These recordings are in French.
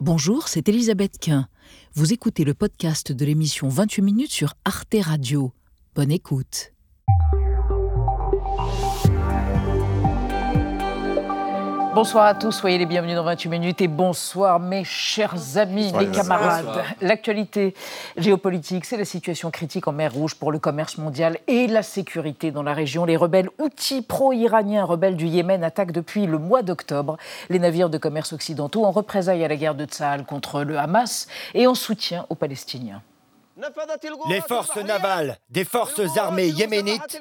Bonjour, c'est Elisabeth Quint. Vous écoutez le podcast de l'émission 28 minutes sur Arte Radio. Bonne écoute. Bonsoir à tous, soyez les bienvenus dans 28 minutes et bonsoir mes chers amis, mes camarades. L'actualité géopolitique, c'est la situation critique en mer Rouge pour le commerce mondial et la sécurité dans la région. Les rebelles outils pro-iraniens, rebelles du Yémen, attaquent depuis le mois d'octobre les navires de commerce occidentaux en représailles à la guerre de Tsahal contre le Hamas et en soutien aux Palestiniens. Les forces navales des forces armées yéménites,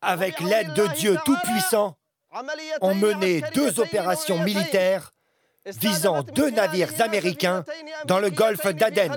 avec l'aide de Dieu Tout-Puissant, ont mené deux opérations militaires visant deux navires américains dans le golfe d'Aden.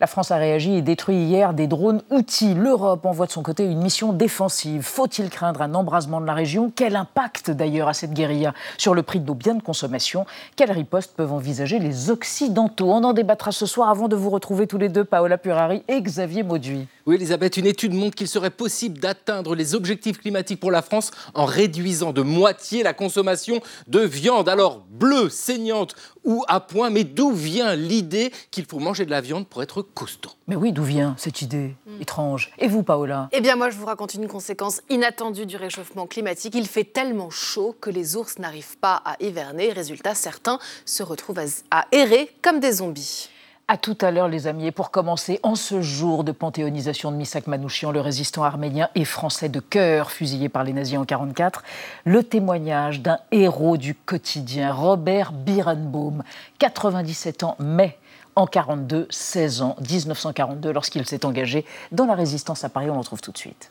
La France a réagi et détruit hier des drones outils. L'Europe envoie de son côté une mission défensive. Faut-il craindre un embrasement de la région? Quel impact d'ailleurs a cette guérilla? Sur le prix de nos biens de consommation Quelle riposte peuvent envisager les Occidentaux? On en débattra ce soir avant de vous retrouver tous les deux, Paola Purari et Xavier Mauduit. Oui, Elisabeth, une étude montre qu'il serait possible d'atteindre les objectifs climatiques pour la France en réduisant de moitié la consommation de viande. Alors, bleue, saignante ou à point, mais d'où vient l'idée qu'il faut manger de la viande pour être costaud Mais oui, d'où vient cette idée hmm. étrange Et vous, Paola? Eh bien, moi, je vous raconte une conséquence inattendue du réchauffement climatique. Il fait tellement chaud que les ours n'arrivent pas à hiverner. Résultat, certains se retrouvent à errer comme des zombies. À tout à l'heure, les amis. Et pour commencer, en ce jour de panthéonisation de Misak Manouchian, le résistant arménien et français de cœur, fusillé par les nazis en 1944, le témoignage d'un héros du quotidien, Robert Birenbaum, 97 ans, mais en 42, 16 ans, 1942, lorsqu'il s'est engagé dans la résistance à Paris. On le retrouve tout de suite.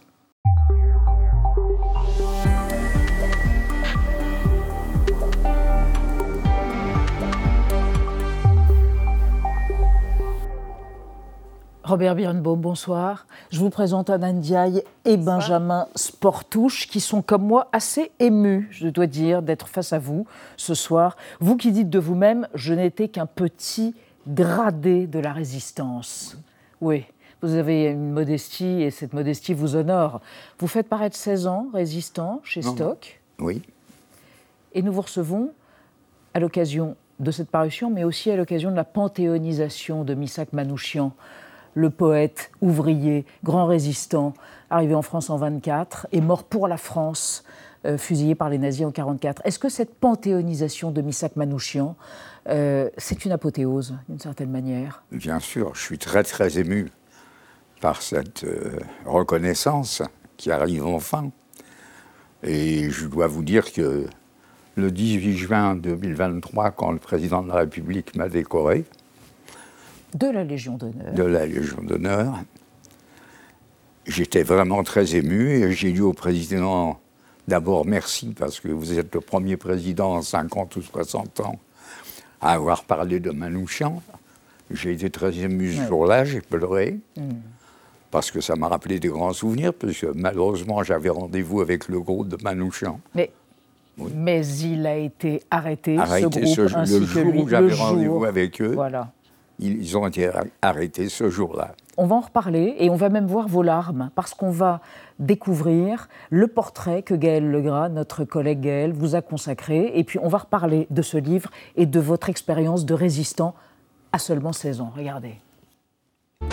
Robert Birnbaum, bonsoir. Je vous présente Anna Ndiaye et Benjamin Sportouche qui sont comme moi assez émus, je dois dire, d'être face à vous ce soir. Vous qui dites de vous-même, je n'étais qu'un petit gradé de la résistance. Oui, vous avez une modestie et cette modestie vous honore. Vous faites paraître 16 ans résistant chez Stock. Oui. Et nous vous recevons à l'occasion de cette parution, mais aussi à l'occasion de la panthéonisation de Misak Manouchian le poète ouvrier, grand résistant, arrivé en France en 24 et mort pour la France, euh, fusillé par les nazis en 44. Est-ce que cette panthéonisation de Misak Manouchian, euh, c'est une apothéose d'une certaine manière? Bien sûr, je suis très très ému par cette euh, reconnaissance qui arrive enfin. Et je dois vous dire que le 18 juin 2023, quand le président de la République m'a décoré, de la Légion d'honneur. De la Légion d'honneur. J'étais vraiment très ému et j'ai dit au président d'abord merci parce que vous êtes le premier président en 50 ou 60 ans à avoir parlé de Manouchian. J'ai été très ému ce jour-là, j'ai pleuré. Hmm. Parce que ça m'a rappelé des grands souvenirs, parce que malheureusement j'avais rendez-vous avec le groupe de Manouchian. Mais Mais il a été arrêté, ce groupe, ainsi le jour où j'avais rendez-vous avec eux. Voilà ils ont été arrêtés ce jour-là. On va en reparler et on va même voir vos larmes parce qu'on va découvrir le portrait que Gaël Legras, notre collègue Gaël, vous a consacré. Et puis on va reparler de ce livre et de votre expérience de résistant à seulement 16 ans. Regardez.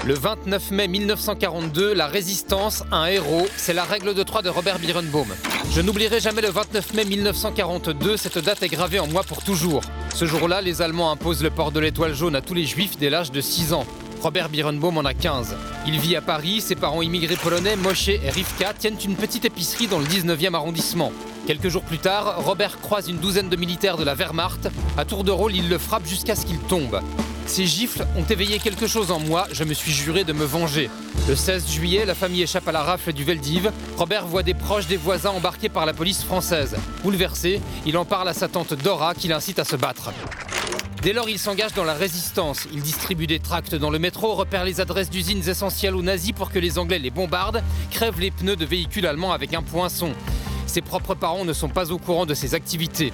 Le 29 mai 1942, la résistance, un héros, c'est la règle de trois de Robert Birenbaum. Je n'oublierai jamais le 29 mai 1942, cette date est gravée en moi pour toujours. Ce jour-là, les Allemands imposent le port de l'étoile jaune à tous les juifs dès l'âge de 6 ans. Robert Birenbaum en a 15. Il vit à Paris, ses parents immigrés polonais, Moshe et Rivka, tiennent une petite épicerie dans le 19e arrondissement. Quelques jours plus tard, Robert croise une douzaine de militaires de la Wehrmacht. À tour de rôle, il le frappe jusqu'à ce qu'il tombe. Ces gifles ont éveillé quelque chose en moi, je me suis juré de me venger. Le 16 juillet, la famille échappe à la rafle du Veldiv. Robert voit des proches des voisins embarqués par la police française. Bouleversé, il en parle à sa tante Dora qui l'incite à se battre. Dès lors, il s'engage dans la résistance. Il distribue des tracts dans le métro, repère les adresses d'usines essentielles aux nazis pour que les Anglais les bombardent, crève les pneus de véhicules allemands avec un poinçon. Ses propres parents ne sont pas au courant de ses activités.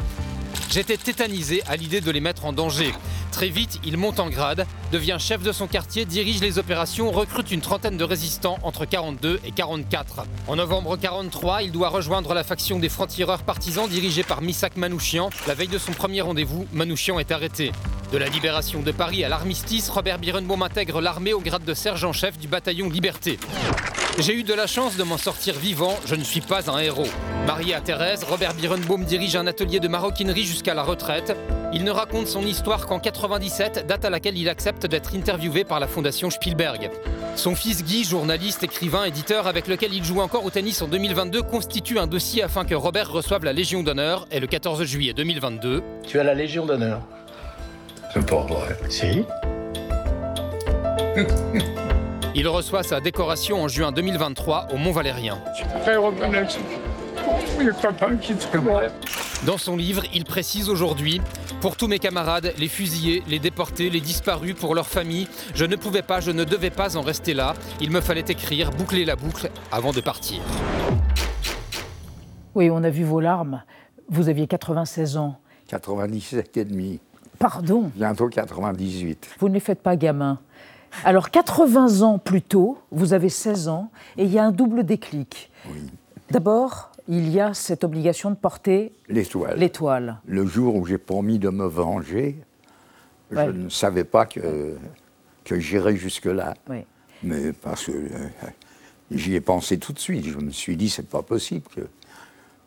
J'étais tétanisé à l'idée de les mettre en danger. Très vite, il monte en grade, devient chef de son quartier, dirige les opérations, recrute une trentaine de résistants entre 42 et 44. En novembre 43, il doit rejoindre la faction des francs-tireurs partisans dirigée par Misak Manouchian. La veille de son premier rendez-vous, Manouchian est arrêté. De la libération de Paris à l'armistice, Robert Birenbaum intègre l'armée au grade de sergent-chef du bataillon Liberté. J'ai eu de la chance de m'en sortir vivant, je ne suis pas un héros. Marié à Thérèse, Robert Birenbaum dirige un atelier de maroquinerie jusqu'à la retraite. Il ne raconte son histoire qu'en 97, date à laquelle il accepte d'être interviewé par la fondation Spielberg. Son fils Guy, journaliste, écrivain, éditeur avec lequel il joue encore au tennis en 2022, constitue un dossier afin que Robert reçoive la Légion d'honneur et le 14 juillet 2022. Tu as la Légion d'honneur C'est pas vrai. Si Il reçoit sa décoration en juin 2023 au Mont Valérien. Dans son livre, il précise aujourd'hui Pour tous mes camarades, les fusillés, les déportés, les disparus, pour leurs familles, je ne pouvais pas, je ne devais pas en rester là. Il me fallait écrire, boucler la boucle avant de partir. Oui, on a vu vos larmes. Vous aviez 96 ans. 97 et demi. Pardon? Bientôt 98. Vous ne les faites pas gamin. Alors, 80 ans plus tôt, vous avez 16 ans, et il y a un double déclic. D'abord, il y a cette obligation de porter l'étoile. l'étoile. Le jour où j'ai promis de me venger, je ne savais pas que, que j'irais jusque-là. Mais parce que euh, j'y ai pensé tout de suite. Je me suis dit, c'est pas possible que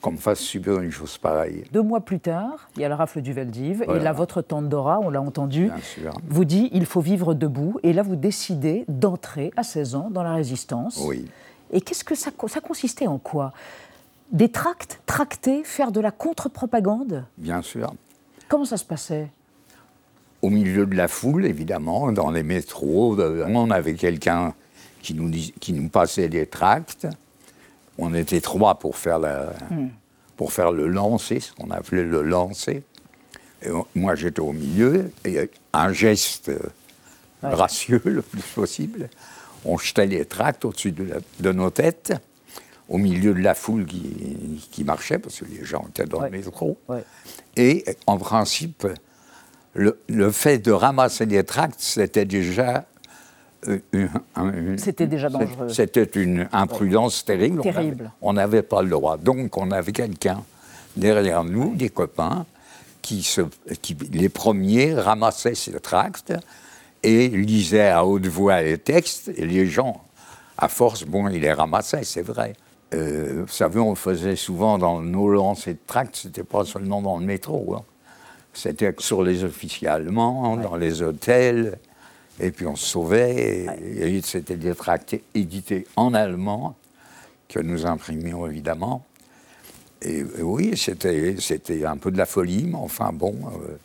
qu'on me fasse subir une chose pareille. Deux mois plus tard, il y a le rafle du Veldiv, et là, votre tante Dora, on l'a entendu, vous dit il faut vivre debout, et là, vous décidez d'entrer à 16 ans dans la résistance. Oui. Et qu'est-ce que ça, ça consistait en quoi? Des tracts, tracter, faire de la contre-propagande? Bien sûr. Comment ça se passait? Au milieu de la foule, évidemment, dans les métros, on avait quelqu'un qui nous, qui nous passait des tracts. On était trois pour faire, la, pour faire le lancer, ce qu'on appelait le lancer. Et moi, j'étais au milieu, et un geste gracieux le plus possible. On jetait les tracts au-dessus de, de, nos têtes, au milieu de la foule qui, qui marchait, parce que les gens étaient dans Ouais. le métro. Ouais. Et en principe, le, le fait de ramasser les tracts, c'était déjà. Euh, C'était déjà dangereux. C'était une imprudence terrible. Terrible. On n'avait pas le droit. Donc, on avait quelqu'un derrière nous, des copains, qui, se, qui les premiers ramassaient ces tracts et lisaient à haute voix les textes. Et les gens, à force, bon, ils les ramassaient, c'est vrai. Euh, vous savez, on le faisait souvent dans nos lancers de tracts, c'était pas seulement dans le métro. hein. C'était sur les officiers allemands, dans les hôtels. Et puis on se sauvait. Et, et c'était des tracts édités en allemand que nous imprimions évidemment. Et, oui, c'était c'était un peu de la folie, mais enfin bon. euh,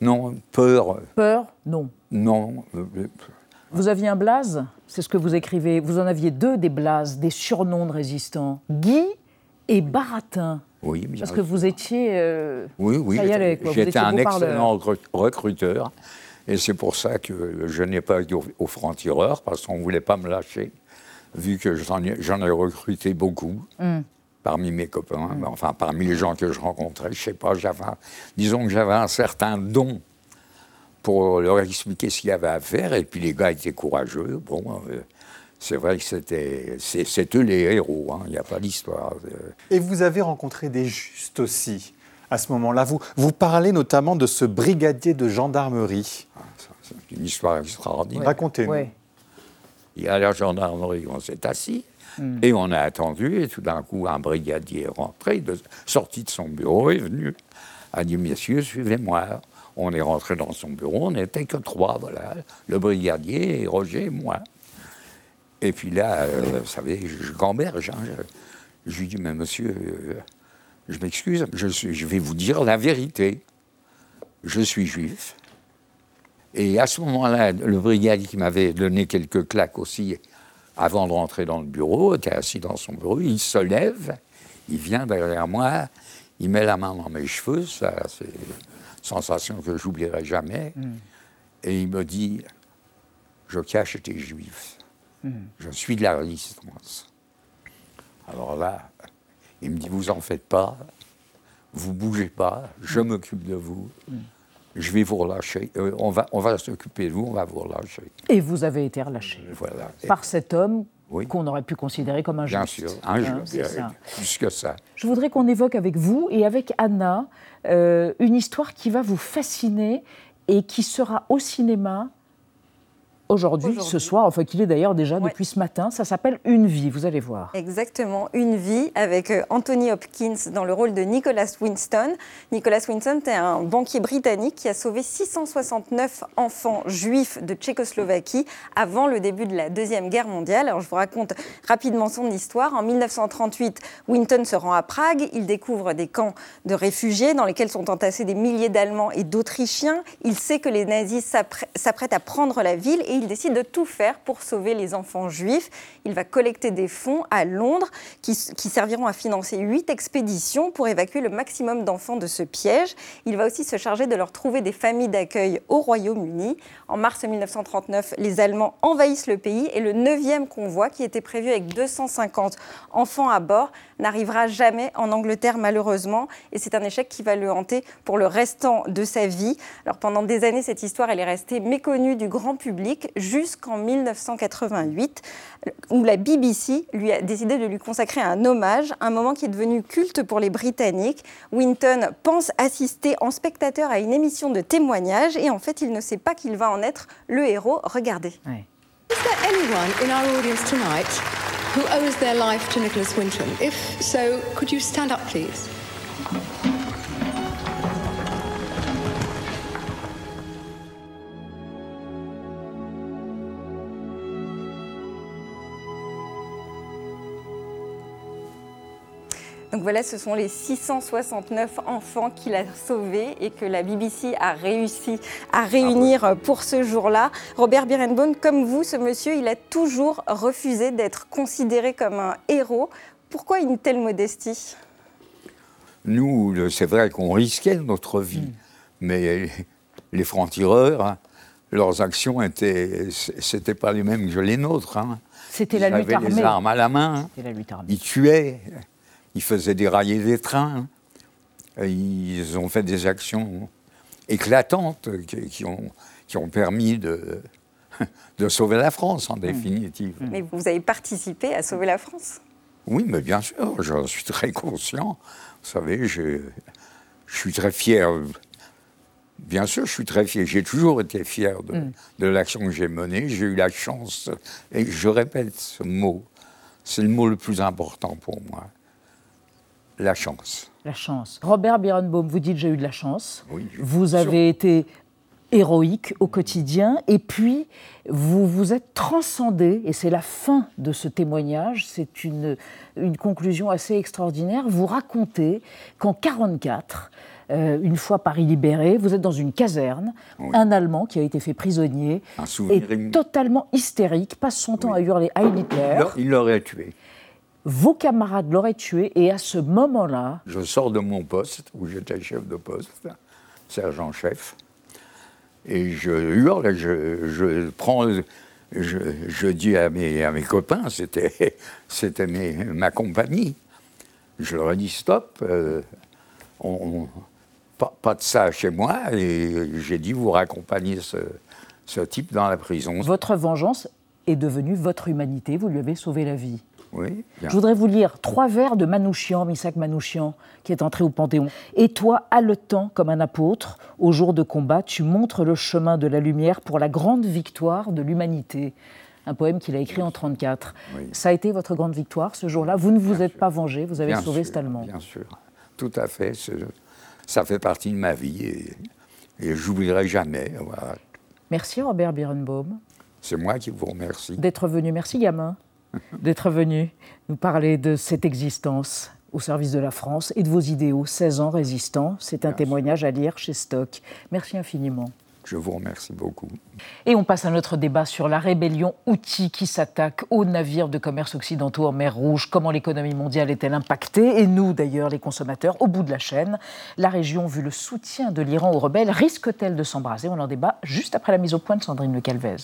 non, peur, Peur Non. non. Vous aviez un blaze C'est ce que vous écrivez. Vous en aviez deux des blazes, des surnoms de résistants. Guy et Baratin. oui, bien Parce que vous étiez... euh, Oui, oui. j'étais- un parleur. excellent recru- recruteur. Et c'est pour ça que je n'ai pas été au, au franc-tireur, parce qu'on ne voulait pas me lâcher, vu que j'en ai, recruté beaucoup Hmm. parmi mes copains, mais enfin parmi les gens que je rencontrais. Je sais pas, j'avais, disons que j'avais un certain don pour leur expliquer ce qu'il y avait à faire, et puis les gars étaient courageux. Bon, euh, c'est vrai que c'était, c'est, c'est eux les héros, hein, il n'y a pas d'histoire. euh. Et vous avez rencontré des justes aussi à ce moment-là. Vous, vous parlez notamment de ce brigadier de gendarmerie. Ah, c'est une histoire extraordinaire. Racontez-nous. ouais. Il y a la gendarmerie, on s'est assis et on a attendu. Et tout d'un coup, un brigadier est rentré, de, sorti de son bureau, est venu, a dit Messieurs, suivez-moi. On est rentré dans son bureau, on n'était que trois, voilà. Le brigadier et Roger et moi. Et puis là, euh, vous savez, je, je gamberge. hein, je, je lui dis Mais monsieur, euh, je m'excuse, je, suis- je vais vous dire la vérité. Je suis juif. Et à ce moment-là, le brigadier qui m'avait donné quelques claques aussi avant de rentrer dans le bureau, était assis dans son bureau, il se lève, il vient derrière moi, il met la main dans mes cheveux, ça c'est une sensation que j'oublierai jamais, et il me dit, je cache tes juifs, je suis de la résistance. Alors là, il me dit, vous en faites pas, vous bougez pas, je m'occupe de vous. Je vais vous relâcher. Euh, on va, on va s'occuper de vous, on va vous relâcher. Et vous avez été relâché Voilà. par cet homme Oui. qu'on aurait pu considérer comme un Bien sûr, un Hein, plus que ça. Je voudrais qu'on évoque avec vous et avec Anna euh, une histoire qui va vous fasciner et qui sera au cinéma aujourd'hui, ce soir, enfin qu'il est d'ailleurs déjà Ouais. depuis ce matin. Ça s'appelle Une vie, vous allez voir. Exactement, Une vie avec euh, Anthony Hopkins dans le rôle de Nicholas Winston. Nicholas Winston est un banquier britannique qui a sauvé 669 enfants juifs de Tchécoslovaquie avant le début de la Deuxième Guerre mondiale. Alors je vous raconte rapidement son histoire. En 1938, Winton se rend à Prague. Il découvre des camps de réfugiés dans lesquels sont entassés des milliers d'Allemands et d'Autrichiens. Il sait que les nazis s'apprê- s'apprêtent à prendre la ville et il décide de tout faire pour sauver les enfants juifs. Il va collecter des fonds à Londres qui, serviront à financer huit expéditions pour évacuer le maximum d'enfants de ce piège. Il va aussi se charger de leur trouver des familles d'accueil au Royaume-Uni. En mars 1939, les Allemands envahissent le pays et le 9e convoi, qui était prévu avec 250 enfants à bord, n'arrivera jamais en Angleterre malheureusement. Et c'est un échec qui va le hanter pour le restant de sa vie. Alors pendant des années, cette histoire, elle est restée méconnue du grand public jusqu'en 1988, où la BBC lui a décidé de lui consacrer un hommage, un moment qui est devenu culte pour les Britanniques. Winton pense assister en spectateur à une émission de témoignage et en fait, il ne sait pas qu'il va en être le héros. Regardez. Is there anyone in our audience tonight who owes their life to Nicholas Winton? If so, could you stand up, please? Donc voilà, ce sont les 669 enfants qu'il a sauvés et que la BBC a réussi à réunir pour ce jour-là. Robert Birenbaum, comme vous, ce monsieur, il a toujours refusé d'être considéré comme un héros. Pourquoi une telle modestie? Nous, c'est vrai qu'on risquait notre vie, mais les francs-tireurs, hein, leurs actions étaient, c'était pas les mêmes que les nôtres. hein. C'était Ils la lutte avaient les armée. armes à la main. C'était la lutte armée. Ils tuaient, ils faisaient dérailler des trains, et ils ont fait des actions éclatantes qui, qui ont, qui ont permis de, de sauver la France en définitive. Mais vous avez participé à sauver la France? Oui, mais bien sûr, j'en suis très conscient. Vous savez, je, je suis très fier. Bien sûr, je suis très fier. J'ai toujours été fier de, de l'action que j'ai menée. J'ai eu la chance, et je répète ce mot, c'est le mot le plus important pour moi. La chance. La chance. Robert Birenbaum, vous dites j'ai eu de la chance. Oui, Vous avez été héroïque au quotidien et puis vous vous êtes transcendé, et c'est la fin de ce témoignage, c'est une, une conclusion assez extraordinaire. Vous racontez qu'en 1944, euh, une fois Paris libéré, vous êtes dans une caserne, Oui. un Allemand qui a été fait prisonnier est totalement hystérique, passe son temps à hurler Heil Hitler. Il l'aurait tué. Vos camarades l'auraient tué et à ce moment-là, Je sors de mon poste, où j'étais chef de poste, sergent-chef, et je hurle, je, je prends, je, je dis à mes, à mes copains, c'était, ma compagnie, je leur ai dit stop, euh, on- pas, pas de ça chez moi, et j'ai dit vous raccompagnez ce, ce type dans la prison. votre vengeance est devenue votre humanité, vous lui avez sauvé la vie. Oui, bien. Je voudrais vous lire trois vers de Manouchian, Misak Manouchian, qui est entré au Panthéon. Et toi, haletant comme un apôtre, au jour de combat, tu montres le chemin de la lumière pour la grande victoire de l'humanité. Un poème qu'il a écrit en 1934. Oui. Ça a été votre grande victoire ce jour-là. Vous ne vous êtes pas vengé, vous avez Bien sauvé sûr, cet Allemand. Bien sûr, tout à fait. Ça fait partie de ma vie et, et j'oublierai jamais. Voilà. Merci Robert Birenbaum C'est moi qui vous remercie. d'être venu. Merci gamin d'être venu nous parler de cette existence au service de la France et de vos idéaux. 16 ans résistants, c'est un Merci. témoignage à lire chez Stock. Merci infiniment. Je vous remercie beaucoup. Et on passe à notre débat sur la rébellion Houthi qui s'attaque aux navires de commerce occidentaux en mer Rouge. Comment l'économie mondiale est-elle impactée? Et nous, d'ailleurs, les consommateurs, au bout de la chaîne. La région, vu le soutien de l'Iran aux rebelles, risque-t-elle de s'embraser? On en débat juste après la mise au point de Sandrine Le Calvez.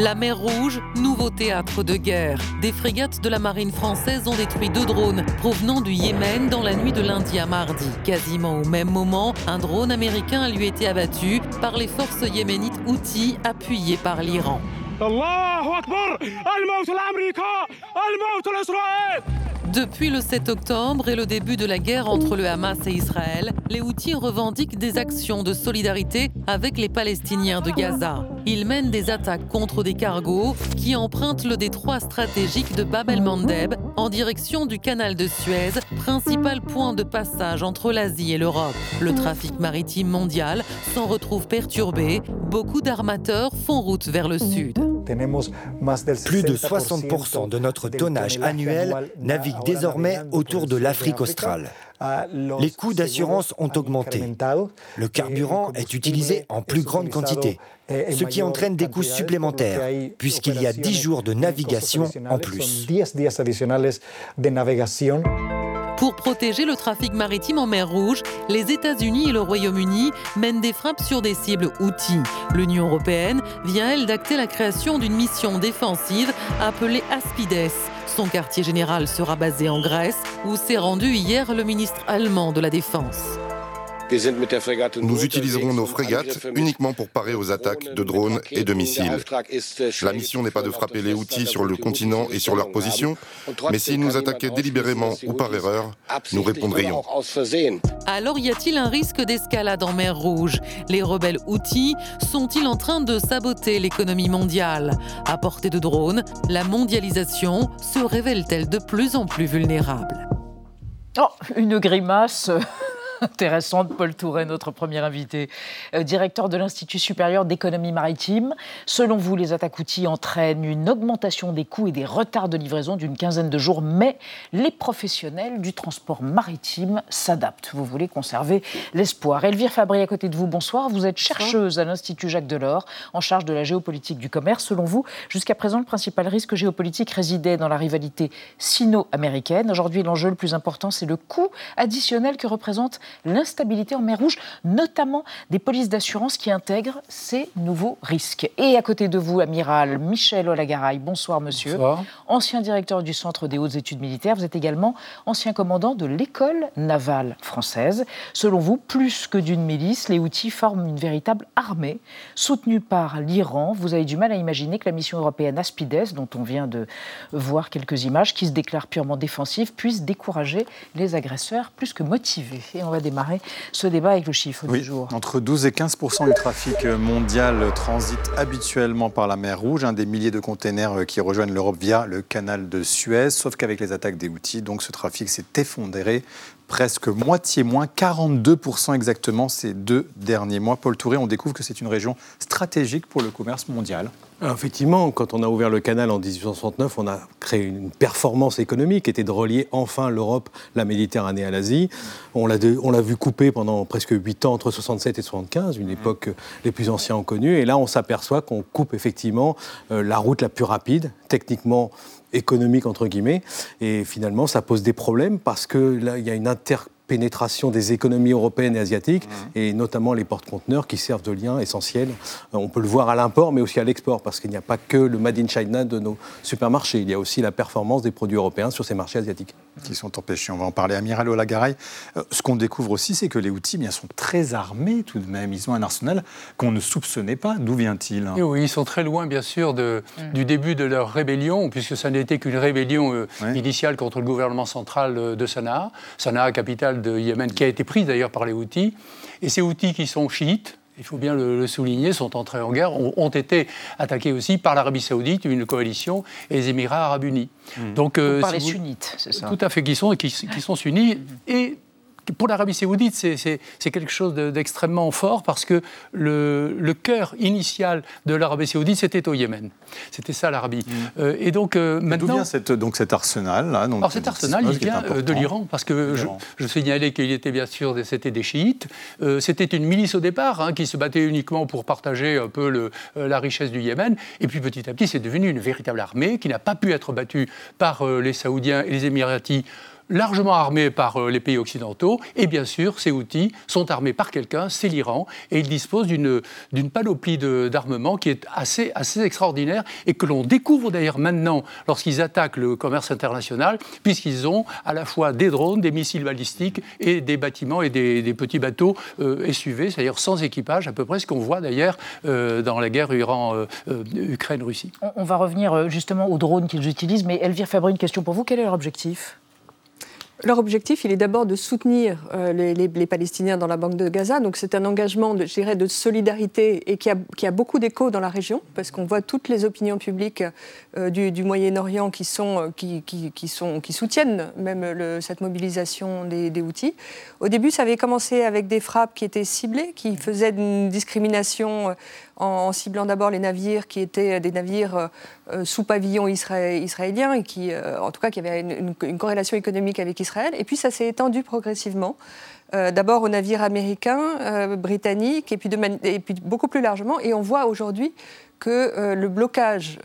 La mer Rouge, nouveau théâtre de guerre. Des frégates de la marine française ont détruit deux drones provenant du Yémen dans la nuit de lundi à mardi. Quasiment au même moment, un drone américain a lui été abattu par les forces yéménites Houthis appuyées par l'Iran. Depuis le 7 octobre et le début de la guerre entre le Hamas et Israël, les Houthis revendiquent des actions de solidarité avec les Palestiniens de Gaza. Ils mènent des attaques contre des cargos qui empruntent le détroit stratégique de Bab el-Mandeb en direction du canal de Suez, principal point de passage entre l'Asie et l'Europe. Le trafic maritime mondial s'en retrouve perturbé. Beaucoup d'armateurs font route vers le sud. Plus de 60% de notre tonnage annuel navigue désormais autour de l'Afrique australe. Les coûts d'assurance ont augmenté. Le carburant est utilisé en plus grande quantité, ce qui entraîne des coûts supplémentaires, puisqu'il y a 10 jours de navigation en plus. Pour protéger le trafic maritime en mer Rouge, les États-Unis et le Royaume-Uni mènent des frappes sur des cibles outils. L'Union européenne vient, elle, d'acter la création d'une mission défensive appelée Aspides. Son quartier général sera basé en Grèce, où s'est rendu hier le ministre allemand de la Défense. Nous utiliserons nos frégates uniquement pour parer aux attaques de drones et de missiles. La mission n'est pas de frapper les outils sur le continent et sur leur position, mais s'ils nous attaquaient délibérément ou par erreur, nous répondrions. Alors y a-t-il un risque d'escalade en mer Rouge? Les rebelles outils sont-ils en train de saboter l'économie mondiale? À portée de drones, la mondialisation se révèle-t-elle de plus en plus vulnérable? Oh, une grimace intéressante. Paul Touret, notre premier invité, euh, directeur de l'Institut supérieur d'économie maritime. Selon vous, les attaques outils entraînent une augmentation des coûts et des retards de livraison d'une quinzaine de jours, mais les professionnels du transport maritime s'adaptent. Vous voulez conserver l'espoir. Elvire Fabry, à côté de vous, bonsoir. Vous êtes chercheuse à l'Institut Jacques Delors, en charge de la géopolitique du commerce. Selon vous, jusqu'à présent, le principal risque géopolitique résidait dans la rivalité sino-américaine. Aujourd'hui, l'enjeu le plus important, c'est le coût additionnel que représente l'instabilité en mer Rouge, notamment des polices d'assurance qui intègrent ces nouveaux risques. Et à côté de vous, amiral Michel Olagaray, bonsoir monsieur. Bonsoir. Ancien directeur du Centre des hautes études militaires, vous êtes également ancien commandant de l'école navale française. Selon vous, plus que d'une milice, les outils forment une véritable armée soutenue par l'Iran. Vous avez du mal à imaginer que la mission européenne Aspides, dont on vient de voir quelques images, qui se déclare purement défensive, puisse décourager les agresseurs plus que motivés. Et on va démarrer ce débat avec le chiffre Oui, du jour. entre 12 et 15 du trafic mondial transite habituellement par la mer Rouge, un des milliers de containers qui rejoignent l'Europe via le canal de Suez, sauf qu'avec les attaques des outils, donc ce trafic s'est effondré presque moitié moins, 42% exactement ces deux derniers mois. Paul Touré, on découvre que c'est une région stratégique pour le commerce mondial. Alors, effectivement, quand on a ouvert le canal en 1869, on a créé une performance économique qui était de relier enfin l'Europe, la Méditerranée à l'Asie. On l'a vu couper pendant presque 8 ans entre 67 et 75, une époque que les plus anciens ont connue. Et là, on s'aperçoit qu'on coupe effectivement euh, la route la plus rapide, techniquement économique entre guillemets. Et finalement, ça pose des problèmes parce que là, il y a une interpénétration des économies européennes et asiatiques, et notamment les porte-conteneurs qui servent de lien essentiel. Euh, On peut le voir à l'import, mais aussi à l'export, parce qu'il n'y a pas que le Made in China de nos supermarchés. Il y a aussi la performance des produits européens sur ces marchés asiatiques. Qui sont empêchés. On va en parler. Amiral Olagaray, euh, ce qu'on découvre aussi, c'est que les outils bien, sont très armés tout de même. Ils ont un arsenal qu'on ne soupçonnait pas. D'où vient-il? Oui, ils sont très loin, bien sûr, de- du début de leur rébellion, puisque ça n'était qu'une rébellion euh, initiale contre le gouvernement central euh, de Sanaa. Sanaa, capitale de Yémen, qui a été prise d'ailleurs par les Houthis. Et ces Houthis qui sont chiites, il faut bien le, le souligner, sont entrés en guerre, ont, ont été attaqués aussi par l'Arabie Saoudite, une coalition, et les Émirats Arabes Unis. Donc, euh, Par si les vous- sunnites, c'est ça Tout à fait, qui sont, qui, qui sont sunnis. Et pour l'Arabie saoudite, c'est- quelque chose de- d'extrêmement fort parce que le, le cœur initial de l'Arabie saoudite, c'était au Yémen. C'était ça l'Arabie. Euh, et donc euh, D'où maintenant... vient cette, donc cet arsenal là donc, Alors cet arsenal, il vient euh, de l'Iran, parce que je, signalais qu'il était bien sûr, c'était des chiites. Euh, c'était une milice au départ, hein, qui se battait uniquement pour partager un peu le- la richesse du Yémen. Et puis petit à petit, c'est devenu une véritable armée qui n'a pas pu être battue par les Saoudiens et les Émiratis largement armés par euh, les pays occidentaux, et bien sûr, ces outils sont armés par quelqu'un, c'est l'Iran, et il dispose d'une panoplie d'armements qui est assez, assez extraordinaire et que l'on découvre d'ailleurs maintenant lorsqu'ils attaquent le commerce international, puisqu'ils ont à la fois des drones, des missiles balistiques et des bâtiments et des, petits bateaux euh, SUV, c'est-à-dire sans équipage, à peu près ce qu'on voit d'ailleurs euh, dans la guerre Iran-Ukraine-Russie. on, on, va revenir justement aux drones qu'ils utilisent, mais Elvire Fabre, une question pour vous. Quel est leur objectif? Leur objectif, il est d'abord de soutenir euh, les, Palestiniens dans la banque de Gaza. Donc c'est un engagement, de, je de solidarité et qui a, beaucoup d'écho dans la région, parce qu'on voit toutes les opinions publiques euh, du, Moyen-Orient qui, sont, euh, qui, qui, sont, qui soutiennent même cette mobilisation des, des outils. Au début, ça avait commencé avec des frappes qui étaient ciblées, qui faisaient une discrimination en, ciblant d'abord les navires qui étaient des navires euh, euh, sous pavillon israélien et qui, euh, en tout cas, qui avaient une, corrélation économique avec Israël. Et puis ça s'est étendu progressivement. d'abord aux navires américains, britanniques, et puis, de et puis, beaucoup plus largement. Et on voit aujourd'hui que le blocage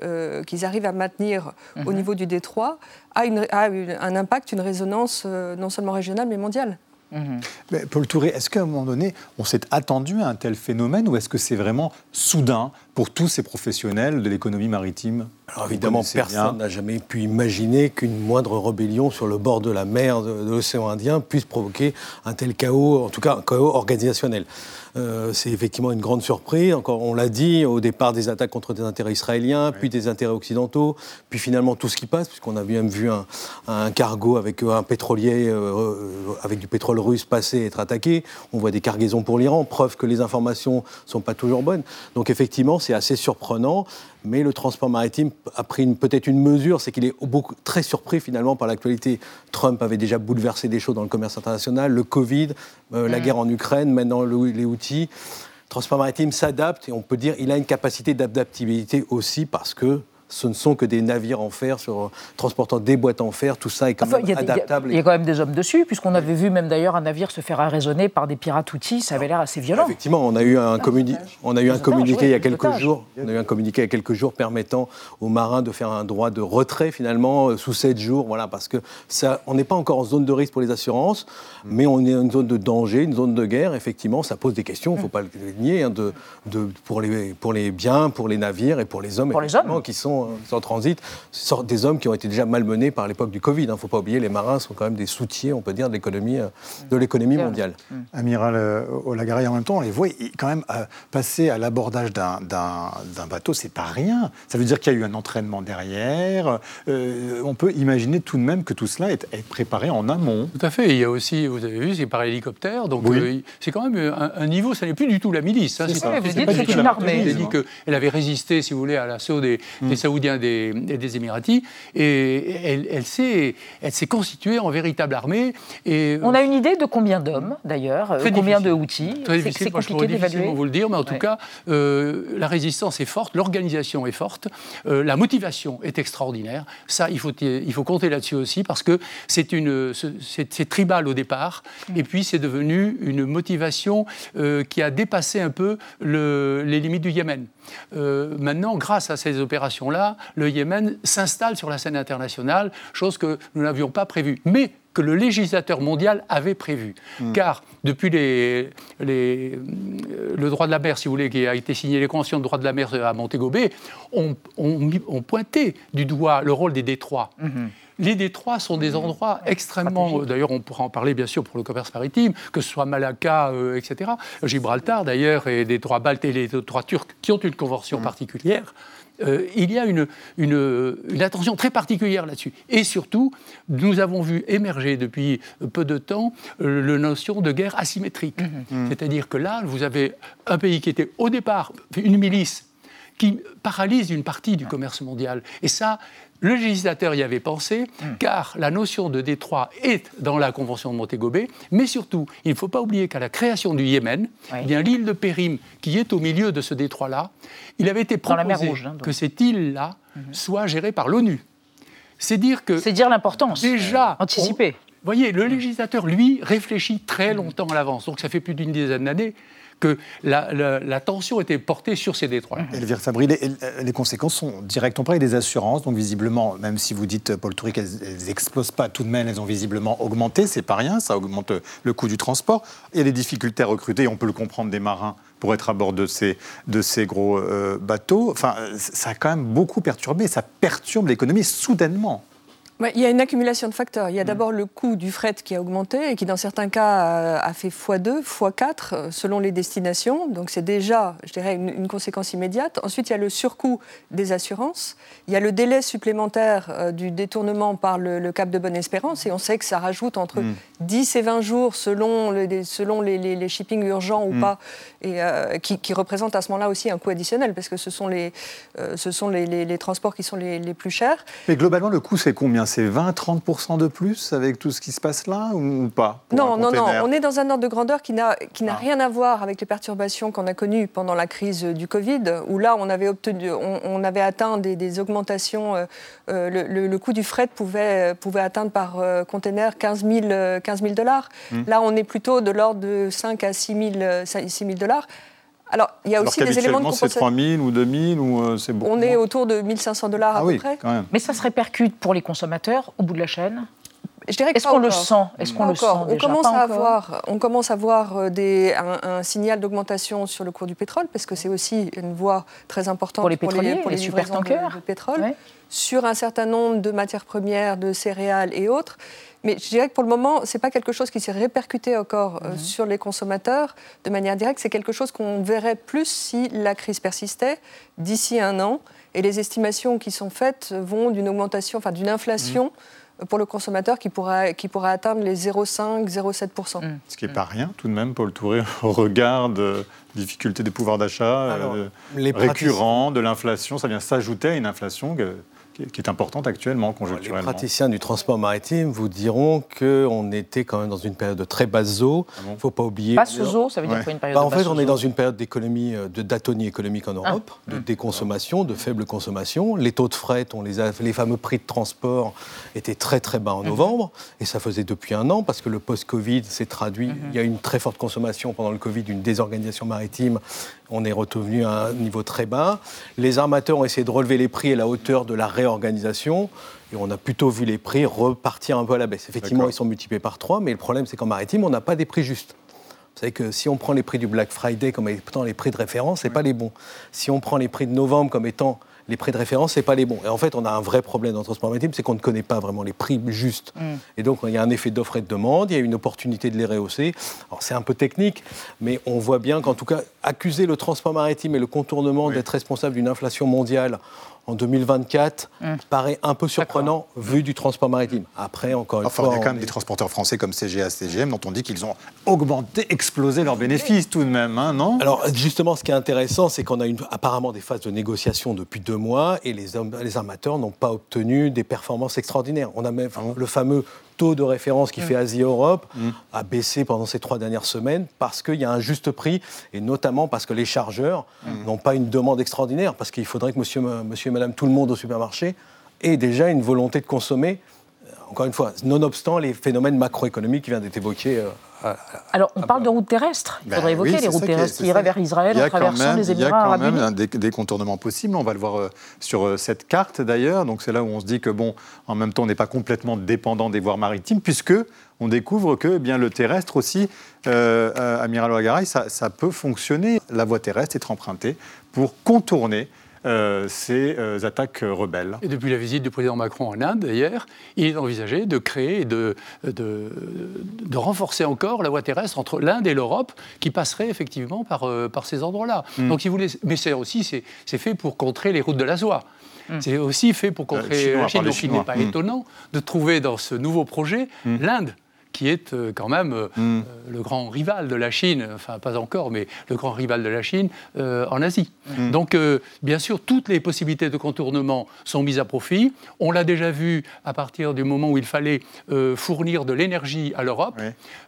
qu'ils arrivent à maintenir au mhm. niveau du détroit a, a un impact, une résonance non seulement régionale mais mondiale. Mhm. Paul Touré, est-ce qu'à un moment donné, on s'est attendu à un tel phénomène ou est-ce que c'est vraiment soudain pour tous ces professionnels de l'économie maritime? Alors évidemment, personne n'a jamais pu imaginer qu'une moindre rébellion sur le bord de la mer de, l'océan Indien puisse provoquer un tel chaos, en tout cas un chaos organisationnel. Euh, c'est effectivement une grande surprise. Encore, on l'a dit, au départ des attaques contre des intérêts israéliens, puis des intérêts occidentaux, puis finalement tout ce qui passe, puisqu'on a même vu un, cargo avec un pétrolier, euh, avec du pétrole russe passer et être attaqué. On voit des cargaisons pour l'Iran, preuve que les informations ne sont pas toujours bonnes. Donc effectivement, c'est assez surprenant, mais le transport maritime a pris peut-être une mesure, c'est qu'il est beaucoup, très surpris finalement par l'actualité. Trump avait déjà bouleversé des choses dans le commerce international, le Covid, euh, la mm. guerre en Ukraine, maintenant les outils. Le transport maritime s'adapte et on peut dire qu'il a une capacité d'adaptabilité aussi parce que ce ne sont que des navires en fer sur, transportant des boîtes en fer, tout ça est quand même adaptable. Il y, a quand même des hommes dessus, puisqu'on avait vu même d'ailleurs un navire se faire arraisonner par des pirates outils, ça avait l'air assez violent. Effectivement, on a eu un, on a eu un communiqué il y a quelques jours, on a eu un communiqué il y a quelques jours permettant aux marins de faire un droit de retrait finalement euh, sous 7 jours, voilà, parce que ça, on n'est pas encore en zone de risque pour les assurances, mais on est en zone de danger, une zone de guerre, effectivement, ça pose des questions, il ne faut pas le nier, hein, de, de, pour, les, pour les biens, pour les navires et pour les hommes, pour les hommes. qui sont en transit, sont des hommes qui ont été déjà malmenés par l'époque du Covid. Il hein. ne faut pas oublier, les marins sont quand même des soutiers, on peut dire, de l'économie, euh, de l'économie mondiale. Mm. Amiral euh, Olagari, en même temps, on les voit quand même euh, passer à l'abordage d'un bateau, c'est pas rien. Ça veut dire qu'il y a eu un entraînement derrière. on peut imaginer tout de même que tout cela est, préparé en amont. Tout à fait. Il y a aussi, vous avez vu, c'est par hélicoptère. Donc c'est quand même un, niveau, ça n'est plus du tout la milice. Hein, c'est c'est une armée. Elle dit qu'elle avait résisté, si vous voulez, à l'assaut des, mm. des Saoudiens des, des Émiratis. Et elle, elle s'est constituée en véritable armée. Et, On a une idée de combien d'hommes, d'ailleurs Combien de outils Très difficile, moi, compliqué d'évaluer. vous le dire, mais en tout cas, euh, la résistance est forte, l'organisation est forte, euh, la motivation est extraordinaire. Ça, il faut, il faut compter là-dessus aussi, parce que c'est tribal au départ, mm. et puis c'est devenu une motivation euh, qui a dépassé un peu le, les limites du Yémen. Maintenant, grâce à ces opérations-là, le Yémen s'installe sur la scène internationale, chose que nous n'avions pas prévue. Mais que le législateur mondial avait prévu. Hmm. Car depuis les, les, euh, le droit de la mer, si vous voulez, qui a été signé, les conventions de droit de la mer à Montego Bay, ont on, pointé du doigt le rôle des détroits. Hmm. Les détroits sont des endroits extrêmement. D'ailleurs, on pourra en parler bien sûr pour le commerce maritime, que ce soit Malacca, euh, etc. Gibraltar, d'ailleurs, et les détroits baltes et les détroits turcs qui ont une convention hmm. particulière. Euh, il y a une, une, attention très particulière là-dessus. Et surtout, nous avons vu émerger depuis peu de temps euh, la notion de guerre asymétrique. Mmh. Mmh. C'est-à-dire que là, vous avez un pays qui était au départ une milice qui paralyse une partie du commerce mondial. Et ça, le législateur y avait pensé, hmm. car la notion de détroit est dans la Convention de Montego mais surtout, il ne faut pas oublier qu'à la création du Yémen, l'île de Périm, qui est au milieu de ce détroit-là, il avait été proposé hein, que cette île-là mhm. soit gérée par l'ONU. C'est dire que. C'est dire l'importance. Déjà. Anticiper voyez, le législateur, lui, réfléchit très longtemps à l'avance. Donc ça fait plus d'une dizaine d'années que la, tension était portée sur ces détroits. Elvire Fabry, les, conséquences sont directes. On parlait des assurances, donc visiblement, même si vous dites, Paul Toury, qu'elles n'explosent pas, tout de même, elles ont visiblement augmenté, c'est pas rien, ça augmente le coût du transport. Il y a des difficultés à recruter, on peut le comprendre des marins pour être à bord de ces, de ces gros euh, bateaux. Enfin, ça a quand même beaucoup perturbé, ça perturbe l'économie soudainement il y a une accumulation de facteurs. Il y a mm. d'abord le coût du fret qui a augmenté et qui, dans certains cas, a fait x2, x4 selon les destinations. Donc, c'est déjà, je dirais, une, conséquence immédiate. Ensuite, il y a le surcoût des assurances. Il y a le délai supplémentaire euh, du détournement par le, Cap de Bonne-Espérance. Et on sait que ça rajoute entre 10 mm. et 20 jours selon les, selon les, les, shippings urgents ou mm. pas, et euh, qui, qui représentent à ce moment-là aussi un coût additionnel parce que ce sont les, euh, ce sont les, transports qui sont les, plus chers. Mais globalement, le coût, c'est combien? C'est 20-30% de plus avec tout ce qui se passe là ou pas Non, non, non. On est dans un ordre de grandeur qui n'a ah. rien à voir avec les perturbations qu'on a connues pendant la crise du Covid, où là, on avait, obtenu, on, avait atteint des, augmentations. Euh, euh, le, coût du fret pouvait, pouvait atteindre par euh, container 15 000 dollars. Hmm. Là, on est plutôt de l'ordre de 5 à 6 000 dollars. Alors, il y a aussi des éléments de compensation. c'est 3 000 ou 2 000 ou euh, c'est bon On est autour de 1 500 dollars à ah peu près. Quand même. Mais ça se répercute pour les consommateurs au bout de la chaîne est-ce qu'on le sent? Est-ce qu'on le sent on commence, à avoir, on commence à voir euh, des, un, signal d'augmentation sur le cours du pétrole, parce que c'est aussi une voie très importante pour les pétroliers, pour les, les, super de, pétrole, sur un certain nombre de matières premières, de céréales et autres. Mais je dirais que pour le moment, ce n'est pas quelque chose qui s'est répercuté encore euh, mhm. sur les consommateurs de manière directe. C'est quelque chose qu'on verrait plus si la crise persistait d'ici un an. Et les estimations qui sont faites vont d'une augmentation, enfin d'une inflation. Mhm. Pour le consommateur qui pourra, qui pourra atteindre les 0,5-0,7%. Mhm. Ce qui n'est pas rien tout de même, Paul Touré, au regard de difficultés des pouvoirs d'achat euh, récurrents, de l'inflation. Ça vient s'ajouter à une inflation qui est importante actuellement, conjoncturellement. Les praticiens du transport maritime vous diront qu'on était quand même dans une période de très basse eau. Il ne faut pas oublier. Basse eau, ça veut dire quoi une période bah, En fait, on est dans une période d'économie, euh, de d'atonie économique en Europe, ah. de déconsommation, de faible consommation. Les taux de fret, on les, a, les fameux prix de transport étaient très très bas en mhm. novembre, et ça faisait depuis un an, parce que le post-Covid s'est traduit. Mhm. Il y a une très forte consommation pendant le Covid, une désorganisation maritime on est retenu à un niveau très bas. Les armateurs ont essayé de relever les prix à la hauteur de la réorganisation. Et on a plutôt vu les prix repartir un peu à la baisse. Effectivement, ils sont multipliés par 3, mais le problème, c'est qu'en maritime, on n'a pas des prix justes. Vous savez que si on prend les prix du Black Friday comme étant les prix de référence, ce n'est pas les bons. Si on prend les prix de novembre comme étant les prix de référence, ce n'est pas les bons. Et en fait, on a un vrai problème dans le transport maritime, c'est qu'on ne connaît pas vraiment les prix justes. Mm. Et donc, il y a un effet d'offre et de demande, il y a une opportunité de les rehausser. Alors, c'est un peu technique, mais on voit bien qu'en tout cas, accuser le transport maritime et le contournement d'être responsable d'une inflation mondiale en 2024 hum. paraît un peu surprenant vu du transport maritime. Après, encore une fois. Il y a quand même des transporteurs français comme CGA, CGM dont on dit qu'ils ont augmenté, explosé leurs bénéfices tout de même, hein, non? Alors, justement, ce qui est intéressant, c'est qu'on a une, apparemment des phases de négociation depuis deux mois et les, les armateurs n'ont pas obtenu des performances extraordinaires. On a même ah le fameux taux de référence qui mm. fait Asie-Europe mm. a baissé pendant ces trois dernières semaines parce qu'il y a un juste prix et notamment parce que les chargeurs mm. n'ont pas une demande extraordinaire parce qu'il faudrait que monsieur, monsieur et madame tout le monde au supermarché ait déjà une volonté de consommer. Encore une fois, nonobstant les phénomènes macroéconomiques qui viennent d'être évoqués euh, alors, on parle de routes terrestres. Il faudrait ben évoquer les routes terrestres qui iraient vers Israël en traversant les Émirats arabes Il y a quand même des, contournements possibles. On va le voir euh, sur euh, cette carte d'ailleurs. Donc, c'est là où on se dit que, bon, en même temps, on n'est pas complètement dépendant des voies maritimes, puisque on découvre que eh bien, le terrestre aussi, euh, Amiral Ouagaray, ça, ça peut fonctionner. La voie terrestre est empruntée pour contourner euh, ces euh, attaques rebelles. Et depuis la visite du président Macron en Inde, hier, il est envisagé de créer et de, de, renforcer encore la voie terrestre entre l'Inde et l'Europe, qui passerait effectivement par, euh, par ces endroits-là. Mm. Donc, il voulait, mais c'est aussi c'est fait pour contrer les routes de la soie. Mm. C'est aussi fait pour contrer la Chine. Donc, il n'est pas mm. étonnant de trouver dans ce nouveau projet l'Inde qui est quand même mm. le grand rival de la Chine, enfin pas encore, mais le grand rival de la Chine en Asie. Mm. Donc, bien sûr, toutes les possibilités de contournement sont mises à profit. On l'a déjà vu à partir du moment où il fallait fournir de l'énergie à l'Europe.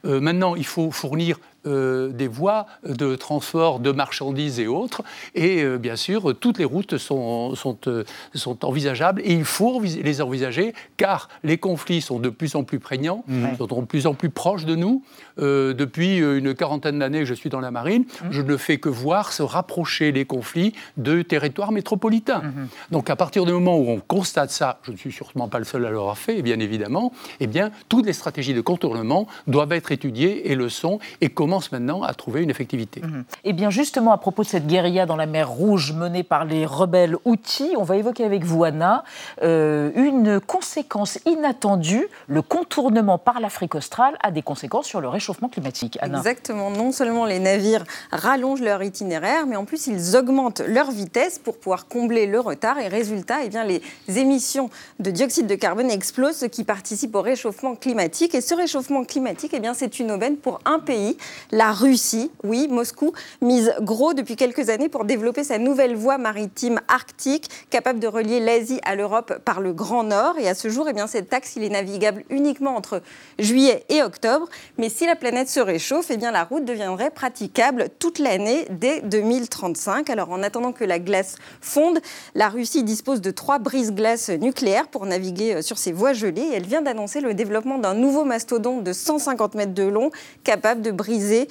maintenant, il faut fournir euh, des voies de transport de marchandises et autres. Et euh, bien sûr, toutes les routes sont, sont, euh, sont, envisageables et il faut les envisager car les conflits sont de plus en plus prégnants, mmh. sont de plus en plus proches de nous. depuis une quarantaine d'années que je suis dans la marine, mmh. je ne fais que voir se rapprocher les conflits de territoires métropolitains. Mmh. Donc à partir du moment où on constate ça, je ne suis sûrement pas le seul à l'avoir fait, bien évidemment, eh bien, toutes les stratégies de contournement doivent être étudiées et le sont, et comment maintenant à trouver une effectivité. Et mhm. Eh bien justement, à propos de cette guérilla dans la mer Rouge menée par les rebelles Houthis, on va évoquer avec vous, Anna, euh, une conséquence inattendue. Le contournement par l'Afrique australe a des conséquences sur le réchauffement climatique. Exactement. Non seulement les navires rallongent leur itinéraire, mais en plus ils augmentent leur vitesse pour pouvoir combler le retard. Et résultat, eh bien, les émissions de dioxyde de carbone explosent, ce qui participe au réchauffement climatique. Et ce réchauffement climatique, eh bien, c'est une aubaine pour un pays, la Russie, oui, Moscou, mise gros depuis quelques années pour développer sa nouvelle voie maritime arctique, capable de relier l'Asie à l'Europe par le Grand Nord. Et à ce jour, eh bien, cet axe, il est navigable uniquement entre juillet et octobre. Mais si la planète se réchauffe, eh bien, la route deviendrait praticable toute l'année dès 2035. Alors, en attendant que la glace fonde, la Russie dispose de trois brises-glaces nucléaires pour naviguer euh, sur ces voies gelées. elle vient d'annoncer le développement d'un nouveau mastodonte de 150 mètres de long, capable de briser réalisé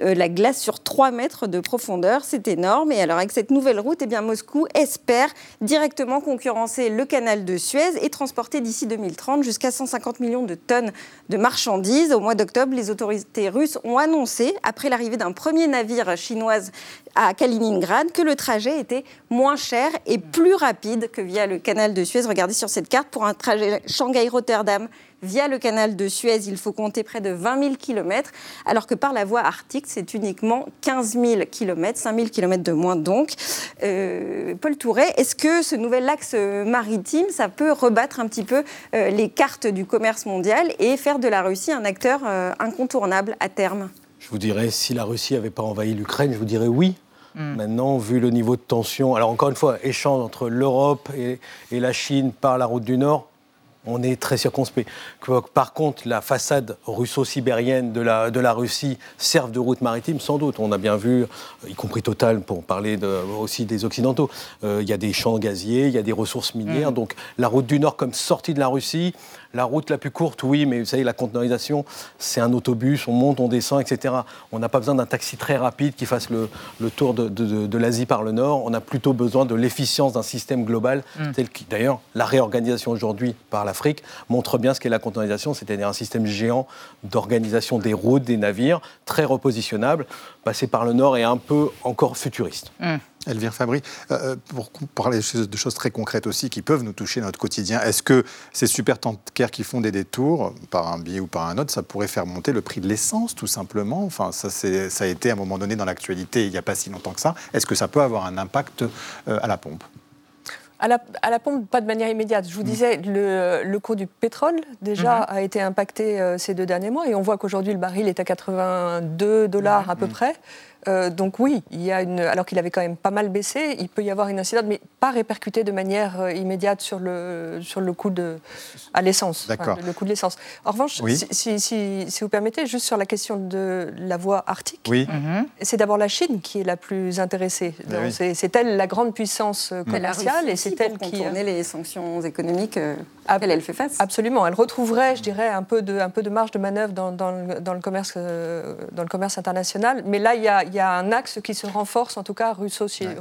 euh, la glace sur 3 mètres de profondeur. C'est énorme. Et alors, avec cette nouvelle route, eh bien, Moscou espère directement concurrencer le canal de Suez et transporter d'ici 2030 jusqu'à 150 millions de tonnes de marchandises. Au mois d'octobre, les autorités russes ont annoncé, après l'arrivée d'un premier navire chinois à Kaliningrad, que le trajet était moins cher et plus rapide que via le canal de Suez. Regardez sur cette carte, pour un trajet Shanghai-Rotterdam Via le canal de Suez, il faut compter près de 20 000 km, alors que par la voie arctique, c'est uniquement 15 000 km, 5 000 km de moins donc. Euh, Paul Touret, est-ce que ce nouvel axe maritime, ça peut rebattre un petit peu euh, les cartes du commerce mondial et faire de la Russie un acteur euh, incontournable à terme? Je vous dirais, si la Russie n'avait pas envahi l'Ukraine, je vous dirais oui. Hmm. Maintenant, vu le niveau de tension, alors encore une fois, échange entre l'Europe et, et, la Chine par la route du Nord, on est très circonspect. Par contre, la façade russo-sibérienne de la, de la Russie serve de route maritime, sans doute. On a bien vu, y compris Total, pour parler aussi des Occidentaux, euh, il y a des champs gaziers, il y a des ressources minières. Mm. Donc la route du Nord comme sortie de la Russie, la route la plus courte, oui, mais vous savez, la conteneurisation, c'est un autobus, on monte, on descend, etc. On n'a pas besoin d'un taxi très rapide qui fasse le, tour de, l'Asie par le nord. On a plutôt besoin de l'efficience d'un système global, mm. tel qui, d'ailleurs, la réorganisation aujourd'hui par montre bien ce qu'est la conteneurisation, c'est-à-dire un système géant d'organisation des routes, des navires, très repositionnable, passé par le nord et un peu encore futuriste. Mm. Elvire Fabry, euh, euh, pour parler de choses très concrètes aussi qui peuvent nous toucher dans notre quotidien, est-ce que ces super tankers qui font des détours par un billet ou par un autre, ça pourrait faire monter le prix de l'essence tout simplement? Enfin, ça, ça, a été à un moment donné dans l'actualité il n'y a pas si longtemps que ça. Est-ce que ça peut avoir un impact euh, à la pompe? À la, à la, pompe, pas de manière immédiate. Je vous mm. disais, le, le cours du pétrole, déjà, mm-hmm. a été impacté ces deux derniers mois. Et on voit qu'aujourd'hui, le baril est à 82 dollars mm-hmm. à peu mm. près. Euh, donc oui, il y a une, alors qu'il avait quand même pas mal baissé, il peut y avoir une incidence, mais pas répercutée de manière euh, immédiate sur le, sur le coût de, à l'essence. le, coût de l'essence. En revanche, si, si, vous permettez, juste sur la question de la voie arctique, oui. Mhm. c'est d'abord la Chine qui est la plus intéressée. Ah c'est elle la grande puissance euh, commerciale et c'est elle qui... contourner les sanctions économiques auxquelles elle fait face. Absolument. Elle retrouverait, je dirais, un peu de, un peu de marge de manœuvre dans, dans, le, dans le, commerce, dans le commerce international. Mais là, il y a il y a un axe qui se renforce, en tout cas russo-chinois.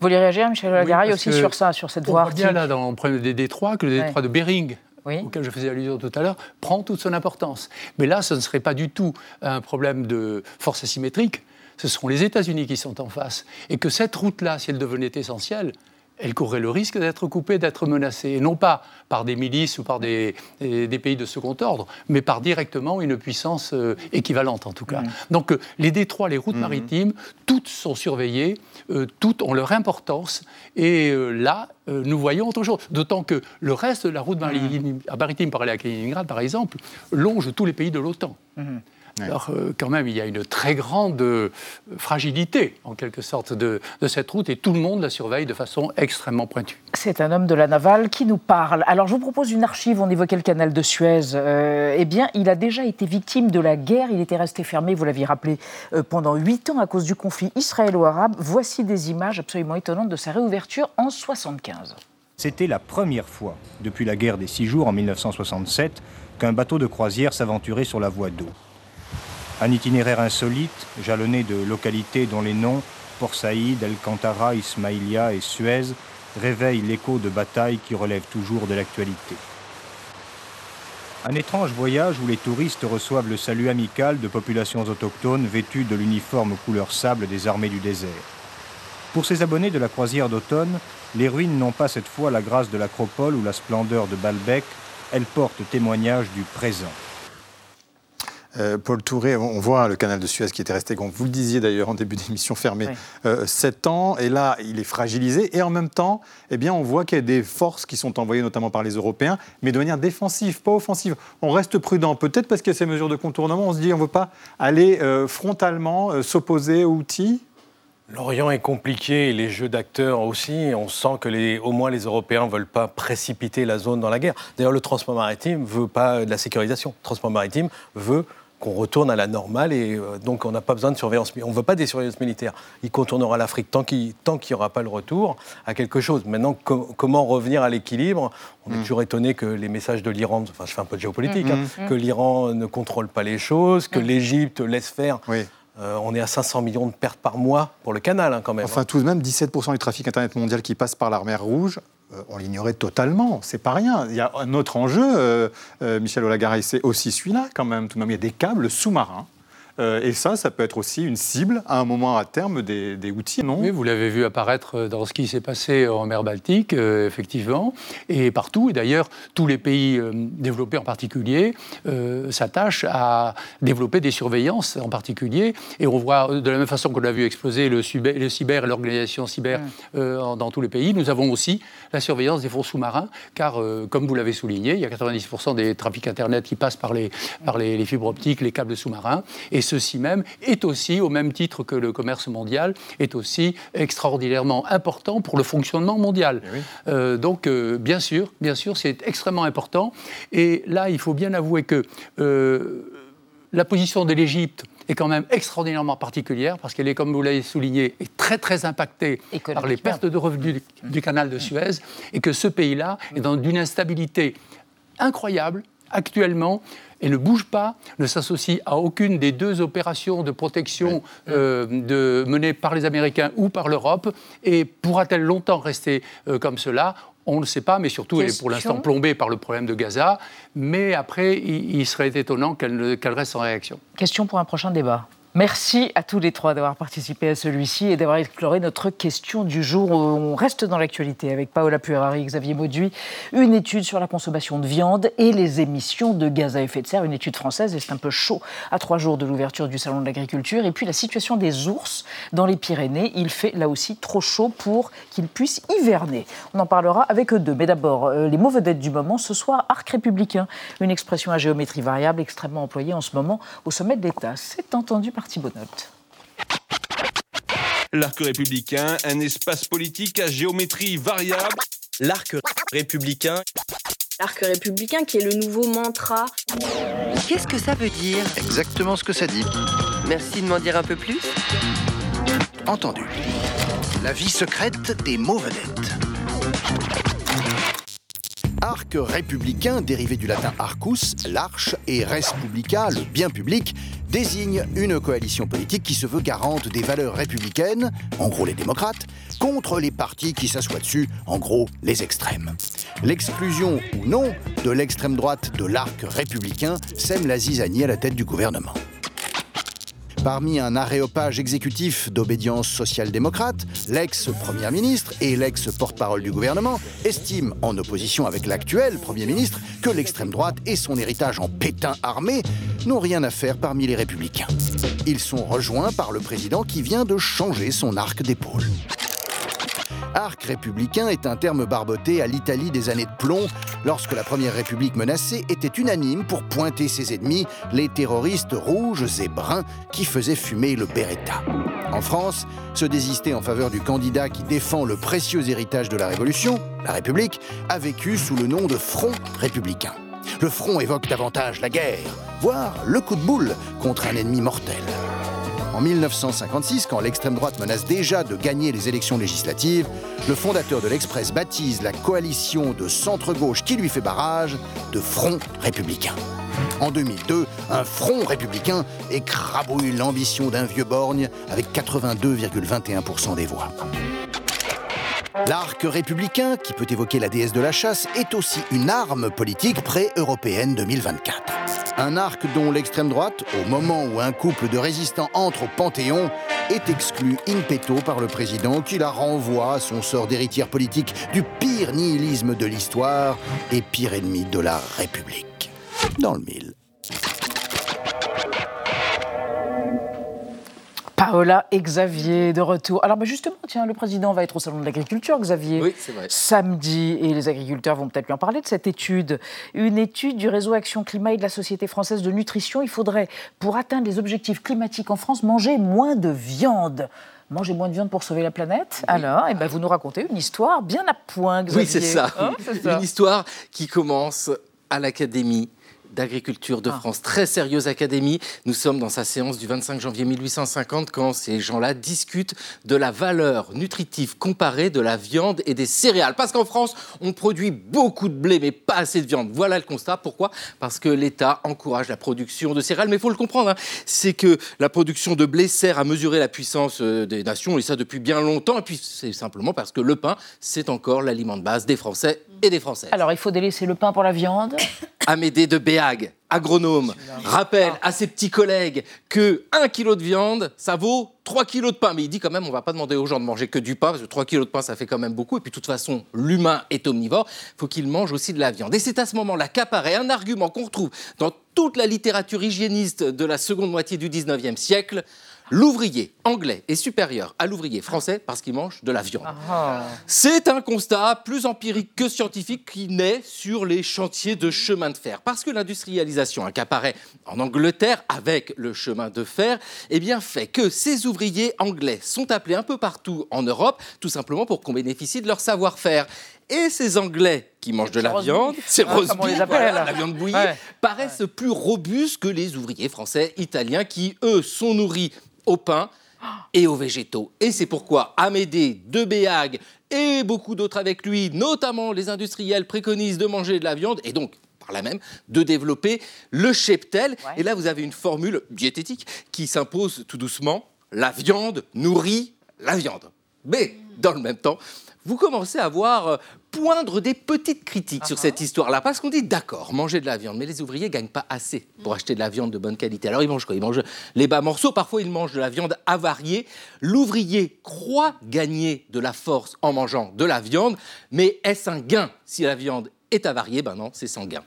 Vous voulez réagir, Michel Lagaray, aussi sur ça, sur cette voie arctique là dans le problème des détroits, que le détroit de Bering, auquel je faisais allusion tout à l'heure, prend toute son importance. Mais là, ce ne serait pas du tout un problème de force asymétrique, ce seront les États-Unis qui sont en face. Et que cette route-là, si elle devenait essentielle, elle courrait le risque d'être coupée, d'être menacée, et non pas par des milices ou par des, des, pays de second ordre, mais par directement une puissance euh, équivalente en tout cas. Mmh. Donc euh, les détroits, les routes mmh. maritimes, toutes sont surveillées, euh, toutes ont leur importance, et là, nous voyons autre chose. D'autant que le reste de la route maritime, mmh. maritime par aller à Kaliningrad, par exemple, longe tous les pays de l'OTAN. Alors, euh, quand même, il y a une très grande euh, fragilité, en quelque sorte, de, cette route et tout le monde la surveille de façon extrêmement pointue. C'est un homme de la navale qui nous parle. Alors, je vous propose une archive. On évoquait le canal de Suez. Euh, eh bien, il a déjà été victime de la guerre. Il était resté fermé, vous l'aviez rappelé, pendant huit ans à cause du conflit israélo-arabe. Voici des images absolument étonnantes de sa réouverture en 1975. C'était la première fois, depuis la guerre des Six Jours en 1967, qu'un bateau de croisière s'aventurait sur la voie d'eau. Un itinéraire insolite, jalonné de localités dont les noms, Port Saïd, El Cantara, Ismaïlia et Suez, réveillent l'écho de batailles qui relèvent toujours de l'actualité. Un étrange voyage où les touristes reçoivent le salut amical de populations autochtones vêtues de l'uniforme couleur sable des armées du désert. Pour ces abonnés de la croisière d'automne, les ruines n'ont pas cette fois la grâce de l'acropole ou la splendeur de Balbec, elles portent témoignage du présent. Euh, Paul Touré, on voit le canal de Suez qui était resté, comme vous le disiez d'ailleurs en début d'émission, fermé euh, sept 7 ans. Et là, il est fragilisé. Et en même temps, eh bien, on voit qu'il y a des forces qui sont envoyées notamment par les Européens, mais de manière défensive, pas offensive. On reste prudent, peut-être parce qu'il y a ces mesures de contournement. On se dit, on ne veut pas aller euh, frontalement s'opposer aux outils L'Orient est compliqué les jeux d'acteurs aussi. On sent que les, au moins les Européens ne veulent pas précipiter la zone dans la guerre. D'ailleurs, le transport maritime ne veut pas de la sécurisation. Le transport maritime veut qu'on retourne à la normale et euh, donc on n'a pas besoin de surveillance. On ne veut pas des surveillances militaires. Il contournera l'Afrique tant qu'il n'y aura pas le retour à quelque chose. Maintenant, comment revenir à l'équilibre? On est mm. toujours étonné que les messages de l'Iran, enfin je fais un peu de géopolitique, mm. hein, mm. que l'Iran ne contrôle pas les choses, que l'Égypte laisse faire. Euh, on est à 500 millions de pertes par mois pour le canal hein, quand même. Enfin, hein. tout de même, 17% du trafic Internet mondial qui passe par la mer Rouge. Euh, on l'ignorait totalement. C'est pas rien. Il y a un autre enjeu, euh, euh, Michel Olagaray, c'est aussi celui-là quand même. Tout de même, il y a des câbles sous-marins euh, et ça, ça peut être aussi une cible à un moment à terme des, outils, non? Oui, vous l'avez vu apparaître dans ce qui s'est passé en mer Baltique, euh, effectivement, et partout. Et d'ailleurs, tous les pays euh, développés en particulier s'attachent à développer des surveillances en particulier. Et on voit, de la même façon qu'on a vu exploser le, le cyber et l'organisation cyber dans tous les pays, nous avons aussi la surveillance des fonds sous-marins, car, comme vous l'avez souligné, il y a 90% des trafics Internet qui passent par les, par les, les fibres optiques, les câbles sous-marins. Et ceci même est aussi, au même titre que le commerce mondial, est aussi extraordinairement important pour le fonctionnement mondial. Eh euh, donc, euh, bien sûr, bien sûr, c'est extrêmement important. Et là, il faut bien avouer que euh, la position de l'Égypte est quand même extraordinairement particulière parce qu'elle est, comme vous l'avez souligné, est très très impactée par les pertes de revenus du, canal de Suez et que ce pays-là est dans une instabilité incroyable actuellement et ne bouge pas, ne s'associe à aucune des deux opérations de protection euh, de, menées par les Américains ou par l'Europe, et pourra-t-elle longtemps rester euh, comme cela? On ne le sait pas, mais surtout, elle est pour l'instant plombée par le problème de Gaza. Mais après, il, serait étonnant qu'elle reste en réaction. Question pour un prochain débat. Merci à tous les trois d'avoir participé à celui-ci et d'avoir exploré notre question du jour. On reste dans l'actualité avec Paola Puerari Xavier Mauduit. Une étude sur la consommation de viande et les émissions de gaz à effet de serre. Une étude française et c'est un peu chaud à trois jours de l'ouverture du Salon de l'agriculture. Et puis la situation des ours dans les Pyrénées. Il fait là aussi trop chaud pour qu'ils puissent hiverner. On en parlera avec eux deux. Mais d'abord, euh, les mots vedettes du moment ce soir, arc républicain. Une expression à géométrie variable extrêmement employée en ce moment au sommet de l'État. C'est entendu par L'arc républicain, un espace politique à géométrie variable. L'arc républicain. L'arc républicain qui est le nouveau mantra. Qu'est-ce que ça veut dire? Exactement ce que ça dit. Merci de m'en dire un peu plus. Entendu. La vie secrète des mots vedettes. Arc républicain, dérivé du latin arcus, l'arche, et res publica, le bien public, désigne une coalition politique qui se veut garante des valeurs républicaines, en gros les démocrates, contre les partis qui s'assoient dessus, en gros les extrêmes. L'exclusion ou non de l'extrême droite de l'arc républicain sème la zizanie à la tête du gouvernement. Parmi un aréopage exécutif d'obédience social-démocrate, l'ex-première ministre et l'ex-porte-parole du gouvernement estiment, en opposition avec l'actuel Premier ministre, que l'extrême droite et son héritage en pétain armé n'ont rien à faire parmi les républicains. Ils sont rejoints par le président qui vient de changer son arc d'épaule. Arc républicain est un terme barboté à l'Italie des années de plomb, lorsque la Première République menacée était unanime pour pointer ses ennemis, les terroristes rouges et bruns qui faisaient fumer le Beretta. En France, se désister en faveur du candidat qui défend le précieux héritage de la Révolution, la République, a vécu sous le nom de Front républicain. Le front évoque davantage la guerre, voire le coup de boule contre un ennemi mortel. En 1956, quand l'extrême droite menace déjà de gagner les élections législatives, le fondateur de l'Express baptise la coalition de centre-gauche qui lui fait barrage de Front républicain. En 2002, un front républicain écrabouille l'ambition d'un vieux borgne avec 82,21% des voix. L'arc républicain, qui peut évoquer la déesse de la chasse, est aussi une arme politique pré-européenne 2024. Un arc dont l'extrême droite, au moment où un couple de résistants entre au Panthéon, est exclu in petto par le président qui la renvoie à son sort d'héritière politique du pire nihilisme de l'histoire et pire ennemi de la République. Dans le mille. Paola et Xavier de retour. Alors bah, justement, tiens, le président va être au salon de l'agriculture, Xavier, oui, vrai. samedi, et les agriculteurs vont peut-être lui en parler de cette étude. Une étude du réseau Action Climat et de la Société française de nutrition. Il faudrait, pour atteindre les objectifs climatiques en France, manger moins de viande. Manger moins de viande pour sauver la planète Alors, eh ben, vous nous racontez une histoire bien à point, Xavier. Oui, c'est ça. Hein, ça. Une histoire qui commence à l'Académie d'agriculture de France. Très sérieuse académie. Nous sommes dans sa séance du 25 janvier 1850 quand ces gens-là discutent de la valeur nutritive comparée de la viande et des céréales. Parce qu'en France, on produit beaucoup de blé, mais pas assez de viande. Voilà le constat. Pourquoi? Parce que l'État encourage la production de céréales. Mais il faut le comprendre, hein. c'est que la production de blé sert à mesurer la puissance des nations, et ça depuis bien longtemps. Et puis c'est simplement parce que le pain, c'est encore l'aliment de base des Français et des Françaises. Alors il faut délaisser le pain pour la viande Amédée de Béag, agronome, rappelle à ses petits collègues que 1 kg de viande, ça vaut 3 kg de pain. Mais il dit quand même, on va pas demander aux gens de manger que du pain, parce que 3 kg de pain, ça fait quand même beaucoup. Et puis de toute façon, l'humain est omnivore, il faut qu'il mange aussi de la viande. Et c'est à ce moment-là qu'apparaît un argument qu'on retrouve dans toute la littérature hygiéniste de la seconde moitié du 19e siècle. L'ouvrier anglais est supérieur à l'ouvrier français parce qu'il mange de la viande. Ah. C'est un constat plus empirique que scientifique qui naît sur les chantiers de chemin de fer. Parce que l'industrialisation hein, qui apparaît en Angleterre avec le chemin de fer eh bien, fait que ces ouvriers anglais sont appelés un peu partout en Europe, tout simplement pour qu'on bénéficie de leur savoir-faire. Et ces Anglais qui mangent de la viande, ces roast comme on les beef, appelle. voilà, la viande bouillie, Ouais. paraissent plus robustes que les ouvriers français, italiens, qui, eux, sont nourris au pain et aux végétaux. Et c'est pourquoi Amédée de Béag et beaucoup d'autres avec lui, notamment les industriels, préconisent de manger de la viande et donc par là même de développer le cheptel. Et là, vous avez une formule diététique qui s'impose tout doucement. La viande nourrit la viande. Mais dans le même temps, vous commencez à voir euh, poindre des petites critiques sur cette histoire-là. Parce qu'on dit, d'accord, manger de la viande, mais les ouvriers gagnent pas assez pour acheter de la viande de bonne qualité. Alors ils mangent quoi? Ils mangent les bas morceaux, parfois ils mangent de la viande avariée. L'ouvrier croit gagner de la force en mangeant de la viande, mais est-ce un gain? Si la viande est avariée Ben non, c'est sans gain.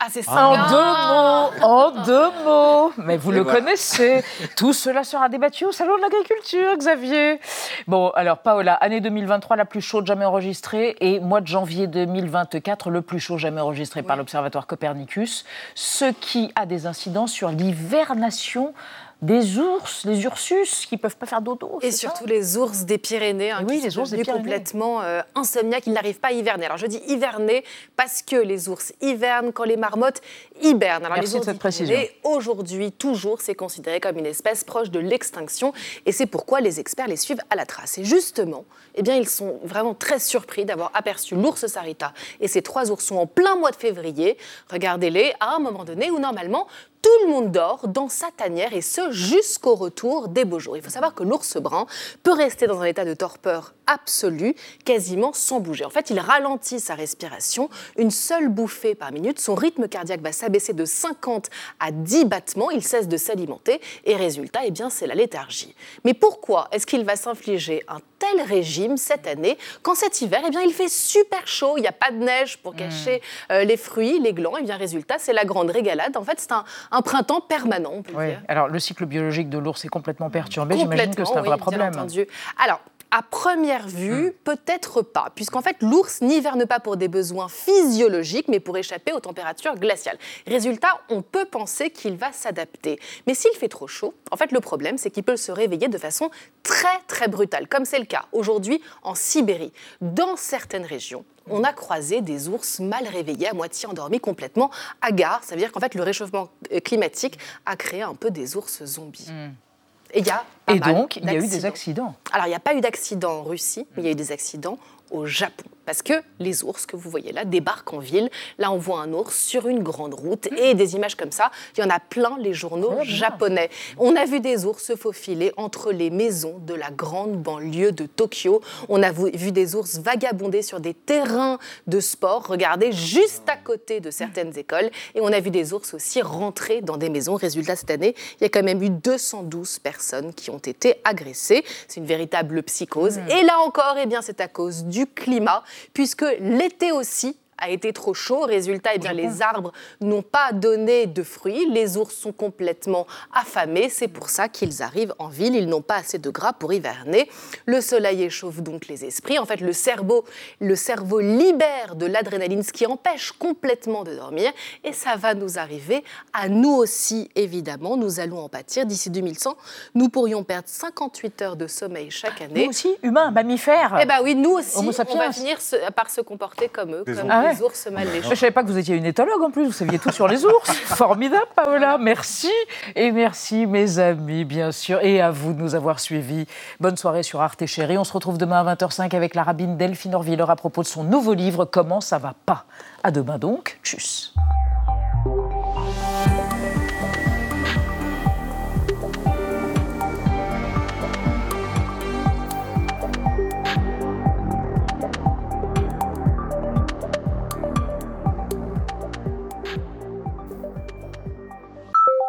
Ah, c'est En deux mots, en deux mots. Mais vous Et le voilà. connaissez. Tout cela sera débattu au Salon de l'Agriculture, Xavier. Bon, alors, Paola, année 2023 la plus chaude jamais enregistrée et mois de janvier 2024 le plus chaud jamais enregistré par l'Observatoire Copernicus, ce qui a des incidences sur l'hivernation des ours, les ursus qui peuvent pas faire dodo. Et surtout les ours des Pyrénées, hein, oui, qui les sont ours des devenus Pyrénées. complètement euh, insomniaques, ils n'arrivent pas à hiverner. Alors je dis hiverner parce que les ours hivernent quand les marmottes hibernent. Alors Merci les ours de cette précision. Aujourd'hui, toujours, c'est considéré comme une espèce proche de l'extinction et c'est pourquoi les experts les suivent à la trace. Et justement, eh bien, ils sont vraiment très surpris d'avoir aperçu l'ours sarita et ces trois oursons en plein mois de février. Regardez-les à un moment donné où normalement tout le monde dort dans sa tanière et ce jusqu'au retour des beaux jours. Il faut savoir que l'ours brun peut rester dans un état de torpeur absolu, quasiment sans bouger. En fait, il ralentit sa respiration, une seule bouffée par minute, son rythme cardiaque va s'abaisser de 50 à 10 battements, il cesse de s'alimenter et résultat, eh bien, c'est la léthargie. Mais pourquoi est-ce qu'il va s'infliger un tel régime cette année quand cet hiver, eh bien, il fait super chaud, il n'y a pas de neige pour cacher hmm. euh, les fruits, les glands, et eh bien résultat, c'est la grande régalade. En fait, c'est un, printemps permanent, on peut dire. Alors, le cycle biologique de l'ours est complètement perturbé. J'imagine que c'est un vrai problème. Entendu. Alors, à première vue, hmm. peut-être pas, puisqu'en fait, l'ours n'hiverne pas pour des besoins physiologiques, mais pour échapper aux températures glaciales. Résultat, on peut penser qu'il va s'adapter. Mais s'il fait trop chaud, en fait, le problème, c'est qu'il peut se réveiller de façon très, très brutale, comme c'est le cas aujourd'hui en Sibérie. Dans certaines régions, on a croisé des ours mal réveillés, à moitié endormis, complètement hagards. Ça veut dire qu'en fait, le réchauffement euh, climatique a créé un peu des ours zombies. Hmm. Et, y a Et donc, il y a eu des accidents. Alors, il n'y a pas eu d'accident en Russie, mais il y a eu des accidents au Japon. Parce que les ours que vous voyez là débarquent en ville. Là, on voit un ours sur une grande route et des images comme ça. Il y en a plein les journaux japonais. On a vu des ours se faufiler entre les maisons de la grande banlieue de Tokyo. On a vu des ours vagabonder sur des terrains de sport, regardez, juste à côté de certaines écoles. Et on a vu des ours aussi rentrer dans des maisons. Résultat, cette année, il y a quand même eu 212 personnes qui ont été agressées. C'est une véritable psychose. Hmm. Et là encore, eh bien, c'est à cause du climat puisque l'été aussi, a été trop chaud. Résultat, eh bien, les arbres n'ont pas donné de fruits. Les ours sont complètement affamés. C'est pour ça qu'ils arrivent en ville. Ils n'ont pas assez de gras pour hiverner. Le soleil échauffe donc les esprits. En fait, le cerveau, le cerveau libère de l'adrénaline, ce qui empêche complètement de dormir. Et ça va nous arriver à nous aussi, évidemment. Nous allons en pâtir. D'ici 2100, nous pourrions perdre 58 heures de sommeil chaque année. Nous aussi, humains, mammifères. Eh bien oui, nous aussi, on va finir par se comporter comme eux, comme ah les ours mal léchés. Je ne savais pas que vous étiez une éthologue en plus, vous saviez tout sur les ours. Formidable, Paola, merci. Et merci, mes amis, bien sûr. Et à vous de nous avoir suivis. Bonne soirée sur Arte Chérie. On se retrouve demain à 20h05 avec la rabbine Delphine Orviller à propos de son nouveau livre Comment ça va pas? À demain donc. Tchuss.